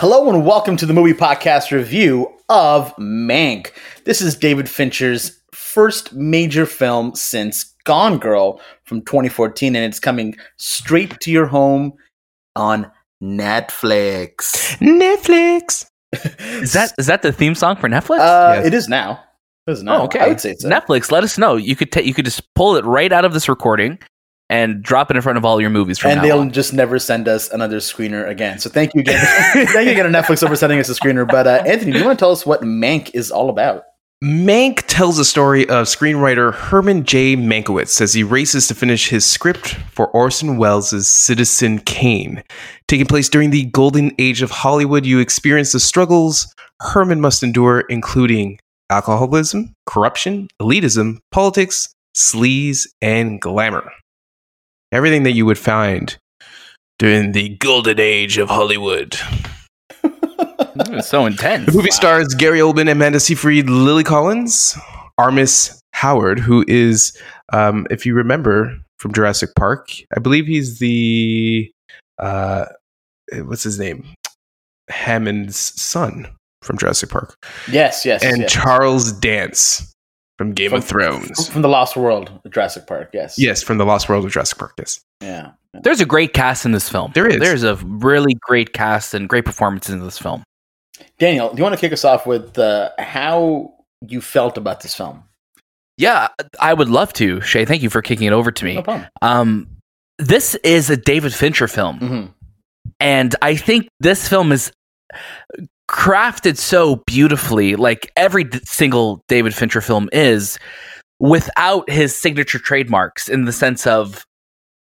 Hello and welcome to the movie podcast review of Mank. This is David Fincher's first major film since Gone Girl from 2014, and it's coming straight to your home on Netflix. Netflix. Is that is that the theme song for Netflix? Uh, Yes. It is now. It is now. oh, okay. I would say so. Netflix, let us know. You could ta- you could just pull it right out of this recording and drop it in front of all your movies from and now they'll on. just never send us another screener again. So thank you again. thank you again to Netflix for sending us a screener. But uh, Anthony, do you want to tell us what Mank is all about? Mank tells the story of screenwriter Herman J. Mankiewicz as he races to finish his script for Orson Welles' Citizen Kane. Taking place during the golden age of Hollywood, you experience the struggles Herman must endure, including alcoholism, corruption, elitism, politics, sleaze, and glamour. Everything that you would find during the golden age of Hollywood. It's so intense. The movie stars Gary Oldman, Amanda Seyfried, Lily Collins, Arliss Howard, who is, um, if you remember from Jurassic Park, I believe he's the, uh, what's his name? Hammond's son from Jurassic Park. Yes, yes, and yes. Charles Dance from Game of Thrones. from the Lost World, Jurassic Park. Yes, Yes, from the Lost World of Jurassic Park, yes. yeah. yeah. There's a great cast in this film. There is. There's a really great cast and great performances in this film. Daniel, do you want to kick us off with uh, how you felt about this film? Yeah, I would love to. Shay, thank you for kicking it over to me. No problem. Um, this is a David Fincher film. hmm and I think this film is crafted so beautifully, like every d- single David Fincher film is, without his signature trademarks. In the sense of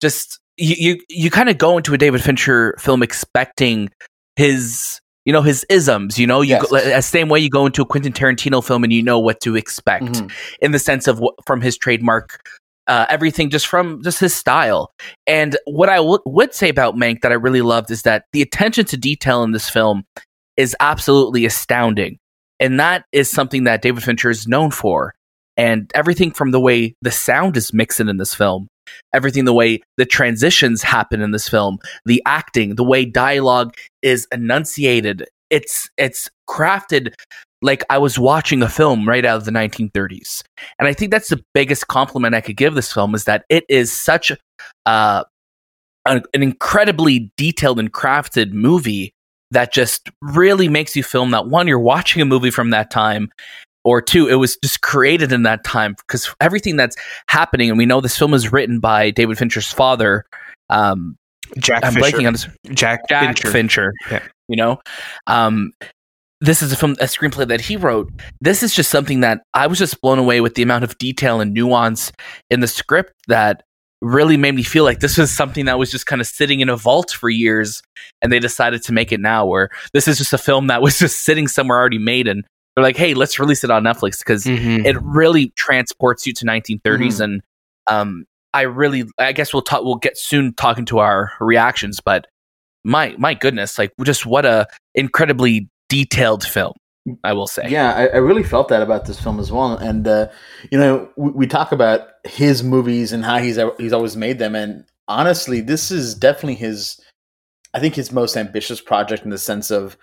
just you, you, you kind of go into a David Fincher film expecting his. You know his isms. You know, you Yes. go, the same way you go into a Quentin Tarantino film and you know what to expect Mhm. in the sense of what, from his trademark, uh, everything just from just his style. And what I w- would say about Mank that I really loved is that the attention to detail in this film is absolutely astounding, and that is something that David Fincher is known for. And everything from the way the sound is mixed in this film, everything the way the transitions happen in this film, the acting, the way dialogue is enunciated, it's it's crafted like I was watching a film right out of the 1930s. And I think that's the biggest compliment I could give this film is that it is such uh, an incredibly detailed and crafted movie that just really makes you film that one, you're watching a movie from that time, or two, it was just created in that time because everything that's happening, and we know this film is written by David Fincher's father. Um, Jack I'm Fisher. blanking on Jack, Jack Fincher. Fincher. Yeah. You know, um, this is a film, a screenplay that he wrote. This is just something that I was just blown away with the amount of detail and nuance in the script that really made me feel like this was something that was just kind of sitting in a vault for years, and they decided to make it now. Where this is just a film that was just sitting somewhere already made, and they're like, "Hey, let's release it on Netflix," because Mhm. it really transports you to 1930s Mhm. and um i really i guess we'll talk we'll get soon talking to our reactions but my my goodness like just what a incredibly detailed film i will say Yeah, I, I really felt that about this film as well. And uh, you know, we, we talk about his movies and how he's he's always made them. And honestly, this is definitely his. I think his most ambitious project in the sense of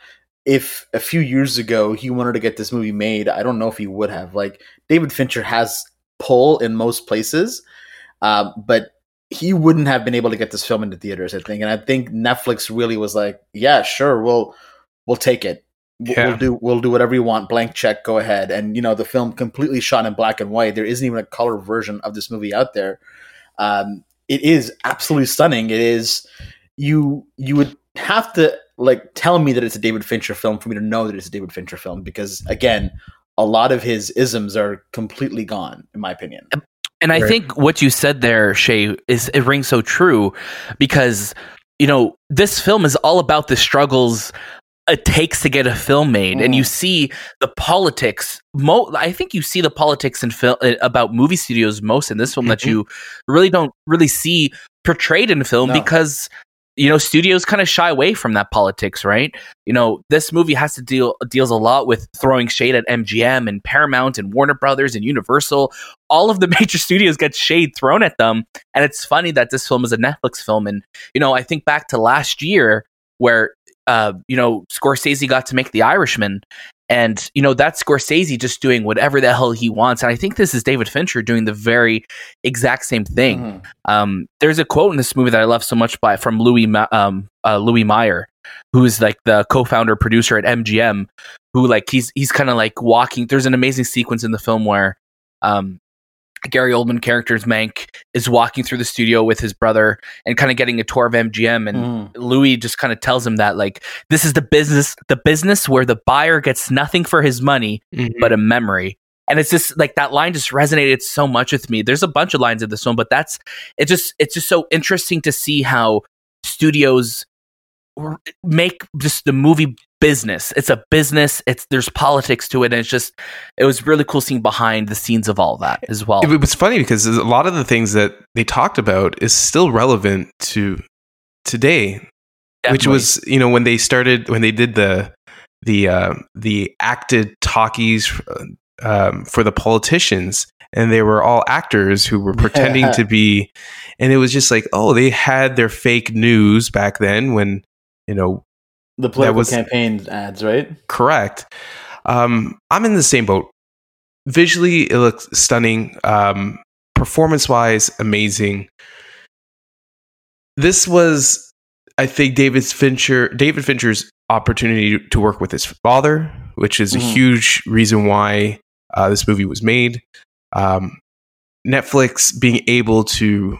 if a few years ago he wanted to get this movie made, I don't know if he would have. Like David Fincher has pull in most places, uh, but he wouldn't have been able to get this film into theaters. I think, and I think Netflix really was like, "Yeah, sure, we'll we'll take it. We'll- Yeah. We'll do we'll do whatever you want. Blank check, go ahead." And you know, the film completely shot in black and white. There isn't even a color version of this movie out there. Um, it is absolutely stunning. It is you you would have to like tell me that it's a David Fincher film for me to know that it's a David Fincher film because again, a lot of his isms are completely gone, in my opinion. and i Right. think what you said there shay is it rings so true because you know this film is all about the struggles it takes to get a film made and you Mm. see the politics mo- i think you see the politics in film about movie studios most in this film that Mhm. you really don't really see portrayed in film No. because you know studios kind of shy away from that politics right you know this movie has to deal deals a lot with throwing shade at mgm and paramount and warner brothers and universal all of the major studios get shade thrown at them and it's funny that this film is a netflix film and you know i think back to last year where uh, you know, Scorsese got to make The Irishman, and you know that's Scorsese just doing whatever the hell he wants. And I think this is David Fincher doing the very exact same thing. Mhm. Um, there's a quote in this movie that I love so much by from Louis um, uh, Louis Mayer, who is like the co-founder producer at MGM, who like he's he's kind of like walking. There's an amazing sequence in the film where um, Gary Oldman character's Mank is walking through the studio with his brother and kind of getting a tour of MGM and Mhm. Louis just kind of tells him that like this is the business the business where the buyer gets nothing for his money but a memory. And it's just like that line just resonated so much with me. There's a bunch of lines in this one, but that's it just it's just so interesting to see how studios r- make just the movie business. It's a business. It's there's politics to it, and it's just it was really cool seeing behind the scenes of all that as well. It, was funny because a lot of the things that they talked about is still relevant to today, which was you know when they started when they did the the uh, the acted talkies uh, um, for the politicians and they were all actors who were pretending to be and it was just like oh they had their fake news back then when you know The political was- campaign ads, right? correct. Um, I'm in the same boat. Visually, it looks stunning. Um, performance wise, amazing. This was, I think, David Fincher, David Fincher's opportunity to work with his father, which is a Mhm. huge reason why uh, this movie was made. Um, Netflix being able to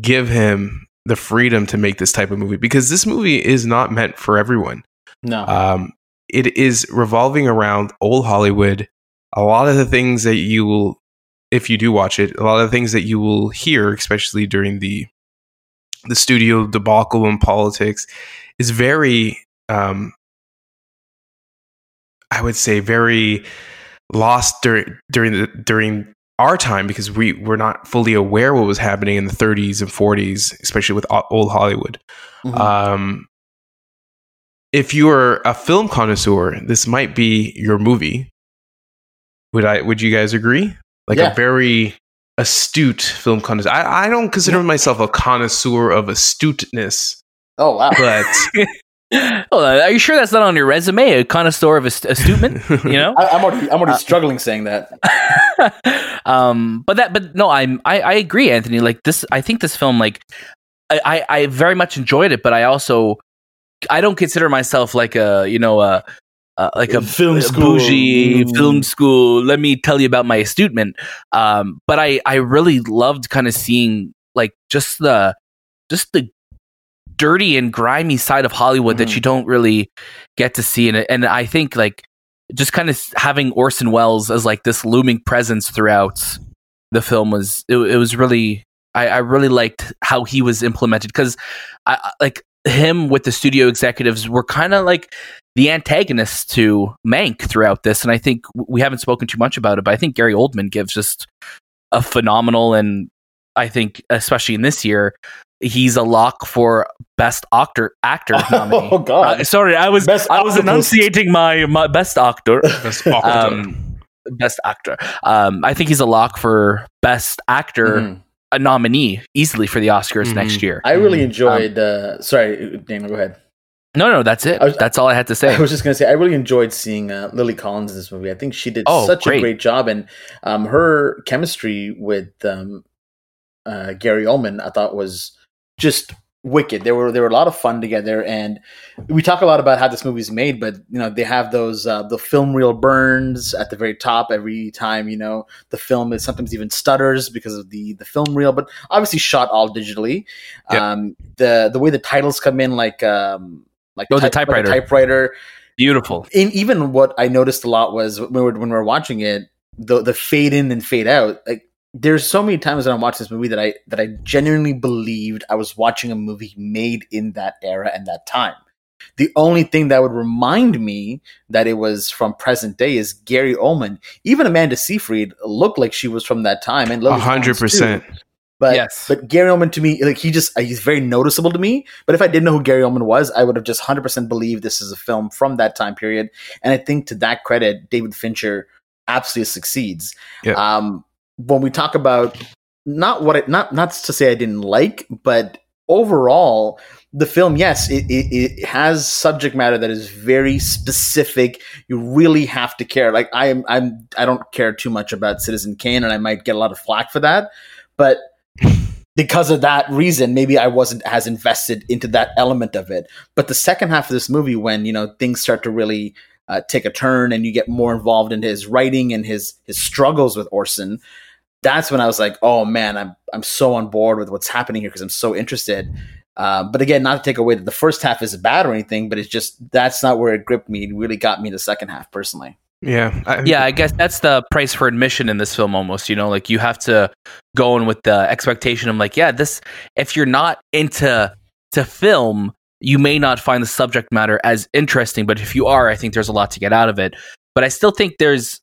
give him the freedom to make this type of movie because this movie is not meant for everyone. No. Um, it is revolving around old Hollywood. A lot of the things that you will, if you do watch it, a lot of the things that you will hear, especially during the the studio debacle in politics, is very, um, I would say, very lost during during the during our time because we were not fully aware what was happening in the 30s and 40s, especially with old Hollywood. Mhm. Um, if you are a film connoisseur, this might be your movie. Would I? Would you guys agree? Like Yeah. a very astute film connoisseur. I, I don't consider myself a connoisseur of astuteness, oh wow. but Hold on, are you sure that's not on your resume? A connoisseur of ast- astutement, you know? I, I'm already I'm already Uh, struggling saying that. um, but that, but no, I'm, I, I agree, Anthony. Like this, I think this film, like, I, I, I very much enjoyed it, but I also, I don't consider myself like a, you know, a, uh, like a Film school. bougie Mm. film school. Let me tell you about my astutement. Um, but I, I really loved kind of seeing like just the, just the dirty and grimy side of Hollywood that Mhm. you don't really get to see it. And I think like just kind of having Orson Welles as like this looming presence throughout the film was it, it was really I, I really liked how he was implemented because I- like him with the studio executives were kind of like the antagonists to Mank throughout this, and I think we haven't spoken too much about it, but I think Gary Oldman gives just a phenomenal and I think especially in this year he's a lock for best actor actor nominee. Oh god. Uh, sorry, I was Best I was octopus. enunciating my, my best actor. that's awkward. Um, best actor. Um, I think he's a lock for best actor, Mhm. a nominee easily for the Oscars Mhm. next year. I really Mhm. enjoyed. uh, sorry, Daniel, go ahead. No, no, that's it. Was- that's all I had to say. I was just gonna say I really enjoyed seeing uh, Lily Collins in this movie. I think she did Oh, such great. a great job, and um, her chemistry with um, uh, Gary Oldman, I thought was just wicked. They were they were a lot of fun together, and we talk a lot about how this movie's made, but you know they have those uh, the film reel burns at the very top every time. You know the film is sometimes even stutters because of the the film reel, but obviously shot all digitally. Yeah. Um, the the way the titles come in, like um, like, Oh, the type- like typewriter. typewriter Beautiful. and even what I noticed a lot was when we were, when we were watching it, the the fade in and fade out. Like there's so many times that I'm watching this movie that I that I genuinely believed I was watching a movie made in that era and that time. The only thing that would remind me that it was from present day is Gary Oldman. Even Amanda Seyfried looked like she was from that time, and A hundred percent. But Yes. but Gary Oldman to me, like he just he's very noticeable to me. But if I didn't know who Gary Oldman was, I would have just hundred percent believed this is a film from that time period. And I think to that credit, David Fincher absolutely succeeds. Yeah. Um, when we talk about not what it not not to say I didn't like, but overall, the film, yes, it, it, it, has subject matter that is very specific. You really have to care. Like I am, I'm, I don't care too much about Citizen Kane, and I might get a lot of flack for that, but because of that reason, maybe I wasn't as invested into that element of it. But the second half of this movie, when you know things start to really uh, take a turn, and you get more involved in his writing and his his struggles with Orson, that's when I was like, oh man, I'm I'm so on board with what's happening here because I'm so interested. Uh, but again, not to take away that the first half is bad or anything, but it's just that's not where it gripped me. It really got me the second half personally. Yeah. I, yeah, I guess that's the price for admission in this film almost, you know, like you have to go in with the expectation of like, yeah, this if you're not into to film, you may not find the subject matter as interesting, but if you are, I think there's a lot to get out of it. But I still think there's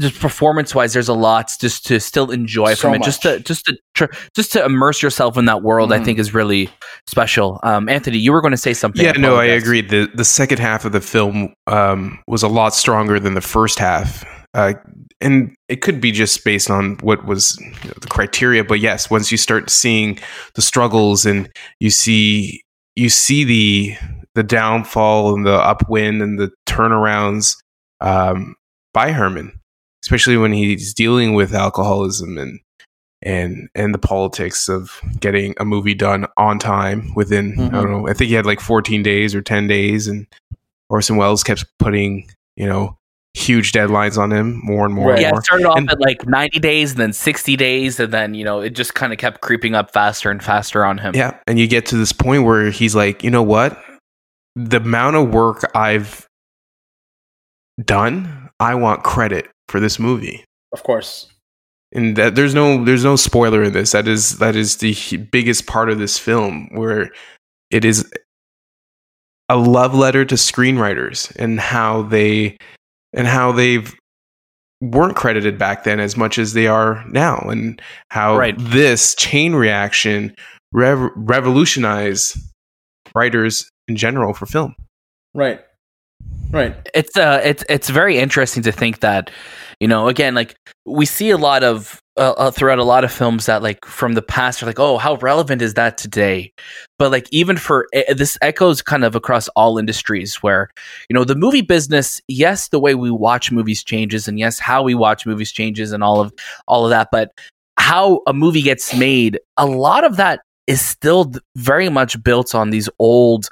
just performance wise, there's a lot just to still enjoy so from it. Much. Just to just to tr- just to immerse yourself in that world, mm. I think is really special. Um, Anthony, you were going to say something. Yeah, no, I agree. the The second half of the film um, was a lot stronger than the first half, uh, and it could be just based on what was you know, the criteria. But yes, once you start seeing the struggles and you see you see the the downfall and the upwind and the turnarounds um, by Herman especially when he's dealing with alcoholism and and and the politics of getting a movie done on time within mm-hmm. I don't know I think he had like 14 days or 10 days and Orson Welles kept putting you know huge deadlines on him more and more right. and yeah more. it started off and, at like 90 days and then 60 days and then you know it just kind of kept creeping up faster and faster on him yeah and you get to this point where he's like you know what the amount of work I've done I want credit for this movie. Of course. And that there's no there's no spoiler in this. That is that is the biggest part of this film where it is a love letter to screenwriters and how they and how they've weren't credited back then as much as they are now and how right. this chain reaction rev- revolutionized writers in general for film. Right. Right. It's uh it's it's very interesting to think that you know again like we see a lot of uh, uh, throughout a lot of films that like from the past are like oh how relevant is that today but like even for uh, this echoes kind of across all industries where you know the movie business yes the way we watch movies changes and yes how we watch movies changes and all of all of that but how a movie gets made a lot of that is still very much built on these old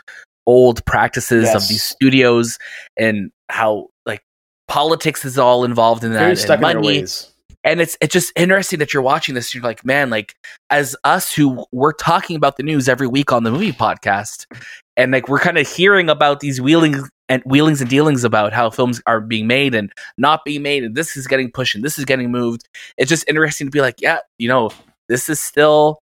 old practices yes. of these studios and how like politics is all involved in that Very stuck and money. In and it's it's just interesting that you're watching this. You're like, man, like as us who we're talking about the news every week on the movie podcast, and like we're kind of hearing about these wheelings and wheelings and dealings about how films are being made and not being made, and this is getting pushed and this is getting moved. It's just interesting to be like, yeah, you know, this is still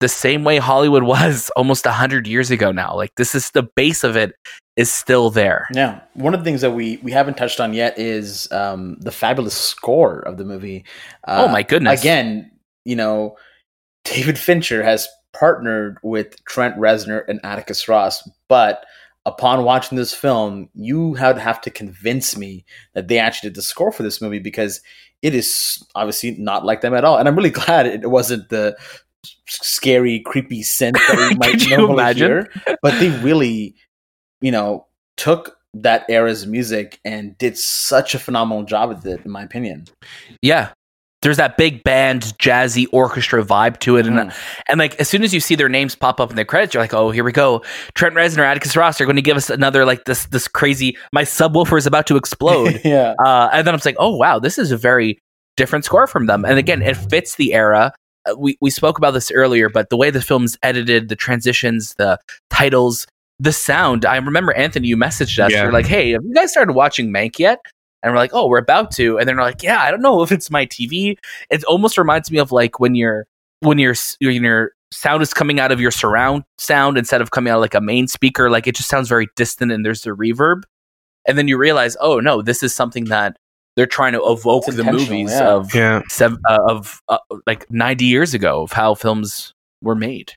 the same way Hollywood was almost 100 years ago now. Like this is the base of it is still there. Yeah. One of the things that we we haven't touched on yet is um, the fabulous score of the movie. Uh, oh my goodness. Again, you know, David Fincher has partnered with Trent Reznor and Atticus Ross, but upon watching this film, you would have to convince me that they actually did the score for this movie because it is obviously not like them at all. And I'm really glad it wasn't the scary, creepy scent that we might normally imagine? hear. But they really, you know, took that era's music and did such a phenomenal job with it, in my opinion. Yeah. There's that big band, jazzy orchestra vibe to it, mm. and mm-hmm. and like as soon as you see their names pop up in the credits, you're like, oh, here we go. Trent Reznor, Atticus Ross are going to give us another like this this crazy. My subwoofer is about to explode. yeah, uh, and then I'm like, oh wow, this is a very different score from them. And again, it fits the era. Uh, we, we spoke about this earlier, but the way the film's edited, the transitions, the titles, the sound. I remember Anthony, you messaged us. Yeah. You're like, "Hey, have you guys started watching Mank yet?" And we're like, "Oh, we're about to." And then we're like, "Yeah, I don't know if it's my TV." It almost reminds me of like when you're when your when your sound is coming out of your surround sound instead of coming out like a main speaker. Like it just sounds very distant, and there's the reverb. And then you realize, oh no, this is something that they're trying to evoke the movies yeah. of yeah. Seven, uh, of uh, like 90 years ago of how films were made.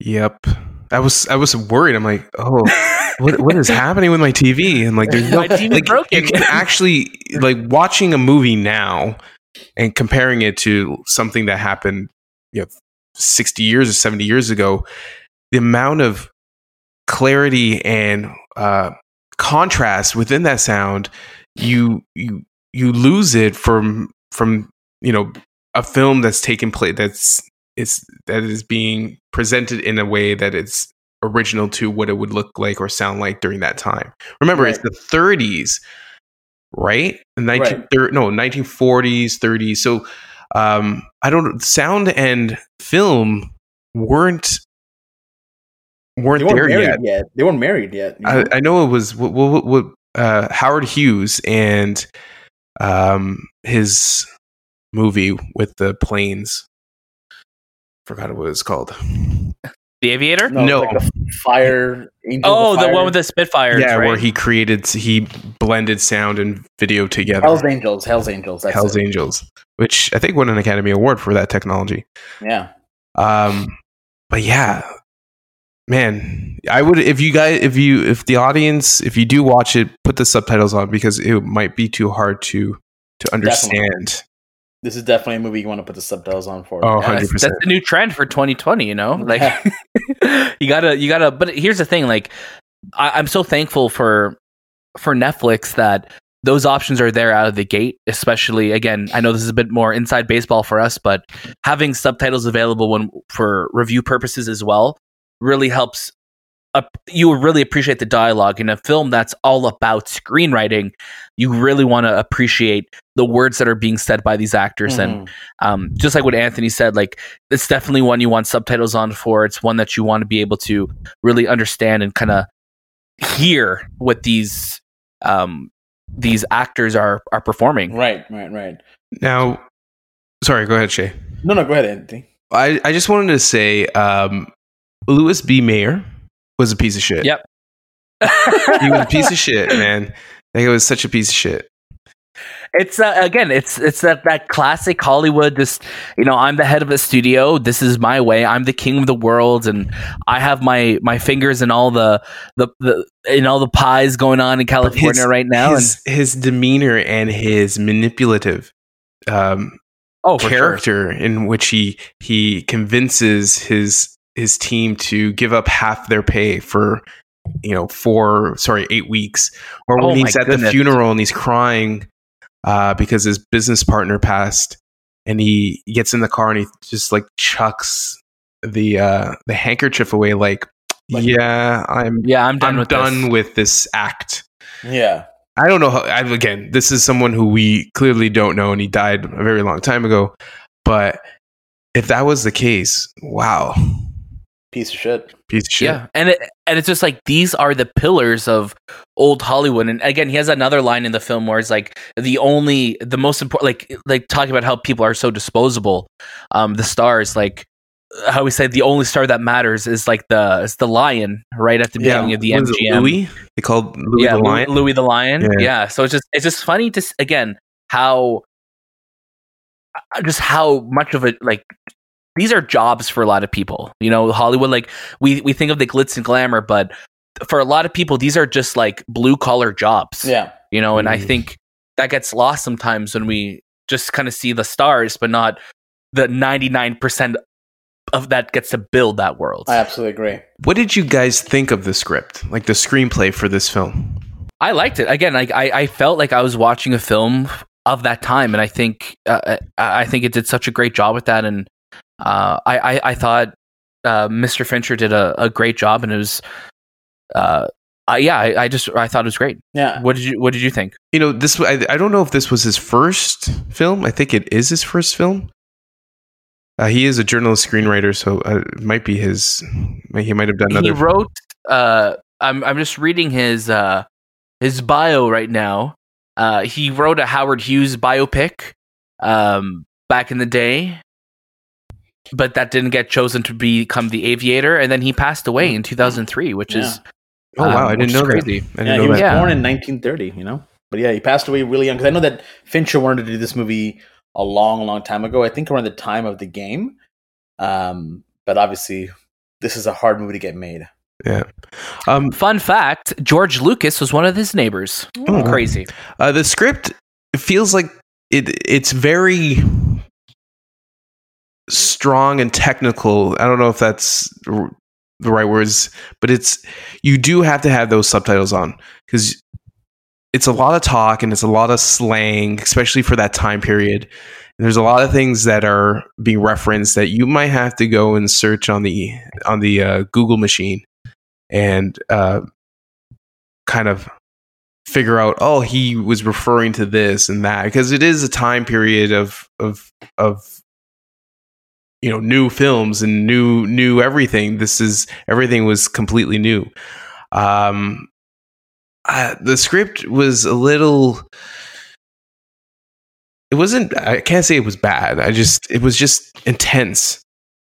Yep. I was I was worried. I'm like, oh, what what is happening with my TV? And like, there's no like, broken. You can actually like watching a movie now and comparing it to something that happened, you know, 60 years or 70 years ago, the amount of clarity and uh, contrast within that sound, you you you lose it from from you know a film that's taken place that's it's that is being presented in a way that it's original to what it would look like or sound like during that time. Remember, Right. it's the 30s, right? The 19, Right. thir- no, 1940s, 30s. So um, I don't sound and film weren't weren't They weren't there married yet. yet. They weren't married yet. you know? I, I know it was what, what, what uh, Howard Hughes and um, his movie with the planes. Forgot what it was called. The Aviator? no, no. Like a fire. Angels Oh, the Fire. one with the Spitfire. yeah, right? where he created, he blended sound and video together. Hell's Angels. Hell's Angels. That's Hell's it. Angels, which I think won an Academy Award for that technology. Yeah. Um, but yeah, man, I would if you guys, if you, if the audience, if you do watch it, put the subtitles on because it might be too hard to to understand. This is definitely a movie you want to put the subtitles on for. Oh, Yeah, that's, 100%. that's the new trend for 2020 you know like you gotta you gotta but here's the thing like I, i'm so thankful for for netflix that those options are there out of the gate especially again i know this is a bit more inside baseball for us but having subtitles available when for review purposes as well really helps uh, you really appreciate the dialogue in a film that's all about screenwriting you really want to appreciate the words that are being said by these actors and Mhm. um, just like what Anthony said, like it's definitely one you want subtitles on for. It's one that you want to be able to really understand and kind of hear what these um, these actors are are performing. right, right, right. Now, sorry, go ahead, Shay. No, no, go ahead, Anthony. I, I just wanted to say, um, Louis B. Mayer was a piece of shit. Yep. he was a piece of shit, man. Like it was such a piece of shit. It's uh, again, it's it's that that classic Hollywood. Just you know, I'm the head of a studio. This is my way. I'm the king of the world, and I have my my fingers in all the the, the in all the pies going on in California his- right now. his, his demeanor and his manipulative um, oh, for sure. character in which he he convinces his his team to give up half their pay for you know four sorry eight weeks or when Oh he's at the funeral and he's crying uh, because his business partner passed and he gets in the car and he just like chucks the uh the handkerchief away like Like- yeah i'm Yeah, I'm done i'm with done this. with this act Yeah. I don't know how. I, again, this is someone who we clearly don't know, and he died a very long time ago. But if that was the case, wow, Piece of shit. piece of shit. Yeah, and it, and it's just like these are the pillars of old Hollywood. And again, he has another line in the film where it's like the only, the most important, like like talking about how people are so disposable. Um, the stars, like how we say, the only star that matters is like the is the lion right at the beginning of the What is MGM. Louis. They called Louis yeah, the Lion. Louis the Lion. Yeah. Yeah. So it's just it's just funny to again how uh, just how much of it like these are jobs for a lot of people. You know, Hollywood like we we think of the glitz and glamour, but for a lot of people these are just like blue collar jobs. Yeah. You know, and I Mhm. think that gets lost sometimes when we just kind of see the stars but not the 99% of that gets to build that world. I absolutely agree. What did you guys think of the script, like the screenplay for this film? I liked it. Again, like I, I felt like I was watching a film of that time, and I think uh, I I think it did such a great job with that. And uh, I, I I thought uh, Mr. Fincher did a, a great job, and it was, uh, I, yeah, I, I just I thought it was great. Yeah. What did you What did you think? You know, this. I, I don't know if this was his first film. I think it is his first film. Uh, he is a journalist screenwriter, so uh, it might be his. He might have done He other. wrote. Uh, I'm I'm just reading his uh, his bio right now. Uh, he wrote a Howard Hughes biopic um, back in the day, but that didn't get chosen to become the Aviator, and then he passed away in 2003, which is oh wow, um, I didn't is know that. crazy. I didn't Yeah, know he was that. Born in 1930, you know? But yeah, he passed away really young. Because I know that Fincher wanted to do this movie a long, long time ago. I think around the time of the game. Um, but obviously, this is a hard movie to get made. Yeah. Um, Fun fact: George Lucas was one of his neighbors. Oh. Crazy. uh, the script feels like it. It's very. Strong and technical. I don't know if that's r- the right words, but it's you do have to have those subtitles on because it's a lot of talk and it's a lot of slang, especially for that time period. And there's a lot of things that are being referenced that you might have to go and search on the on the uh, Google machine and uh, kind of figure out oh he was referring to this and that because it is a time period of of of you know new films and new new everything this is everything was completely new um uh, the script was a little it wasn't i can't say it was bad i just it was just intense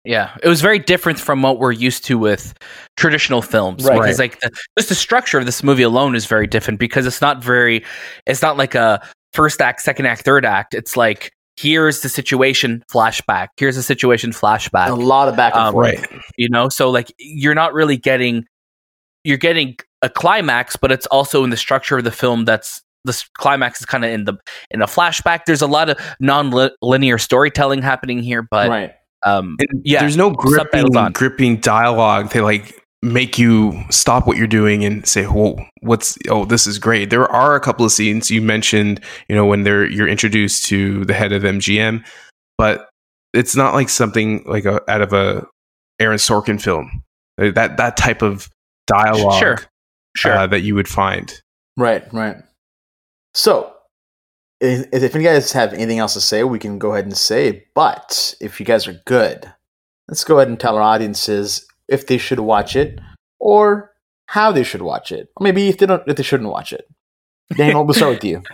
Yeah, it was very different from what we're used to with traditional films. Right. Because like the, just the structure of this movie alone is very different because it's not very, it's not like a first act, second act, third act. It's like here's the situation, flashback. Here's the situation, flashback. a lot of back and Um, forth. right You know, so like you're not really getting, you're getting a climax, but it's also in the structure of the film that's the climax is kind of in the in a flashback. There's a lot of non-linear storytelling happening here, but right. um, And Yeah, there's no gripping, gripping dialogue they like make you stop what you're doing and say, "Whoa, what's? Oh, this is great." There are a couple of scenes you mentioned, you know, when they're you're introduced to the head of MGM, but it's not like something like a, out of a Aaron Sorkin film. That that type of dialogue, Sure. sure. uh, that you would find. Right, right. So, if, if you guys have anything else to say, we can go ahead and say. But if you guys are good, let's go ahead and tell our audiences if they should watch it or how they should watch it, or maybe if they don't, if they shouldn't watch it. Daniel, we'll start with you.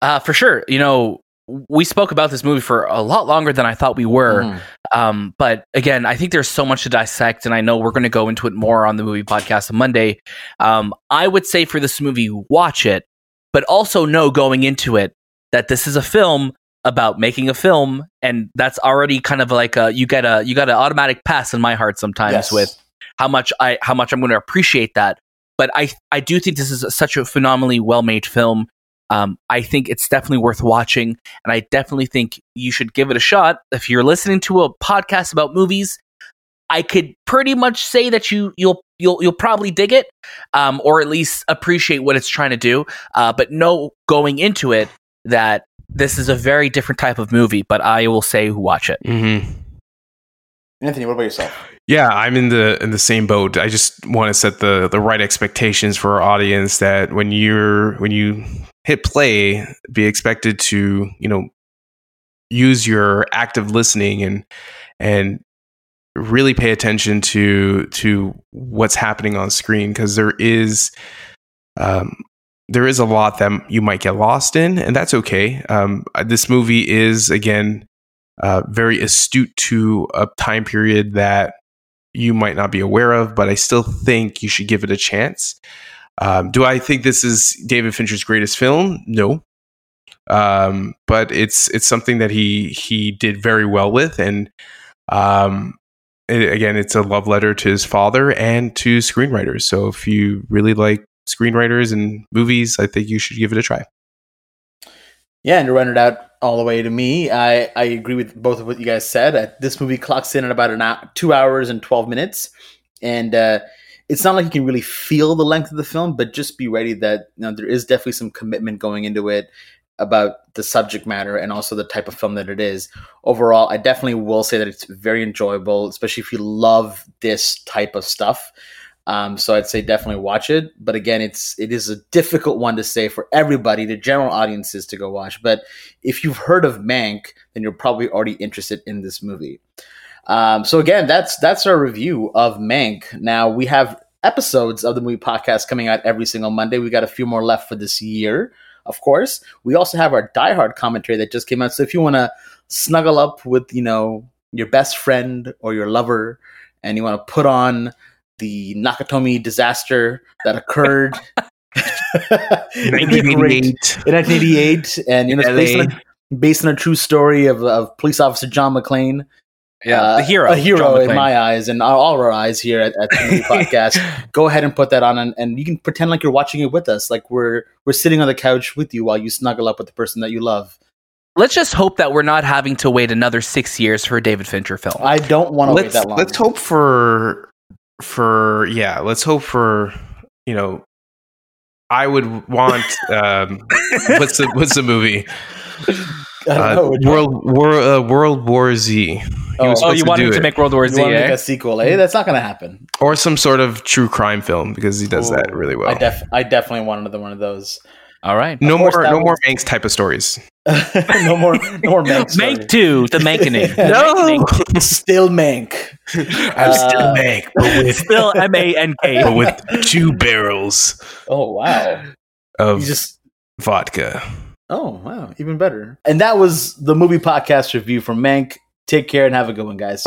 Uh, for sure. You know, we spoke about this movie for a lot longer than I thought we were. Mhm. Um, but again, I think there's so much to dissect, and I know we're going to go into it more on the movie podcast on Monday. Um, I would say for this movie, watch it, but also know going into it that this is a film about making a film, and that's already kind of like a you get a you got an automatic pass in my heart sometimes Yes. with how much I how much I'm going to appreciate that. But I I do think this is such a phenomenally well made film. Um, I think it's definitely worth watching, and I definitely think you should give it a shot. If you're listening to a podcast about movies, I could pretty much say that you you'll you'll you'll probably dig it, um, or at least appreciate what it's trying to do. Uh, but know going into it that this is a very different type of movie. But I will say watch it. Mm-hmm. Anthony, what about yourself? Yeah, I'm in the in the same boat. I just want to set the the right expectations for our audience that when you're when you hit play, be expected to, you know, use your active listening and and really pay attention to to what's happening on screen because there is um there is a lot that you might get lost in and that's okay. Um this movie is again uh, very astute to a time period that you might not be aware of, but I still think you should give it a chance. Um, do I think this is David Fincher's greatest film? No, um, but it's it's something that he he did very well with, and um, it- again, it's a love letter to his father and to screenwriters. So if you really like screenwriters and movies, I think you should give it a try. Yeah, and to run it out all the way to me, I, I agree with both of what you guys said. Uh, this movie clocks in at about an hour, two hours and twelve minutes, and uh, it's not like you can really feel the length of the film, but just be ready that you know there is definitely some commitment going into it about the subject matter and also the type of film that it is. Overall, I definitely will say that it's very enjoyable, especially if you love this type of stuff. Um, so I'd say definitely watch it. But again, it's it is a difficult one to say for everybody, the general audiences to go watch. But if you've heard of Mank, then you're probably already interested in this movie. Um, so again, that's that's our review of Mank. Now we have episodes of the movie podcast coming out every single Monday. We got a few more left for this year, of course. We also have our Die Hard commentary that just came out. So if you want to snuggle up with you know your best friend or your lover, and you want to put on the Nakatomi disaster that occurred in 1988. in 1988, and you know, it's based on, a, based on a true story of, of police officer John McClane. Uh, the hero, a hero John in my eyes, and all of our eyes here at, at the podcast. Go ahead and put that on, and, and you can pretend like you're watching it with us, like we're we're sitting on the couch with you while you snuggle up with the person that you love. let's just hope that we're not having to wait another six years for a David Fincher film. I don't want to wait that long. let's hope for for yeah. Let's hope for you know. I would want um, what's the what's the movie? I Uh, know. World War uh, World War Z. Oh. oh, you to wanted to make World War You Z? want to make Eh? a sequel? Eh? That's not going to happen. or some sort of true crime film because he does that really well. I, def- I definitely want another one of those. All right. No more, no was... more Manx type of stories. no more, no more Manx. Mank two, the Mankening. no, still Mank. I'm uh, still Mank, but with still M A N K, but with two barrels. Oh wow! Of just vodka. Oh wow, even better. And that was the movie podcast review from Mank. Take care and have a good one, guys.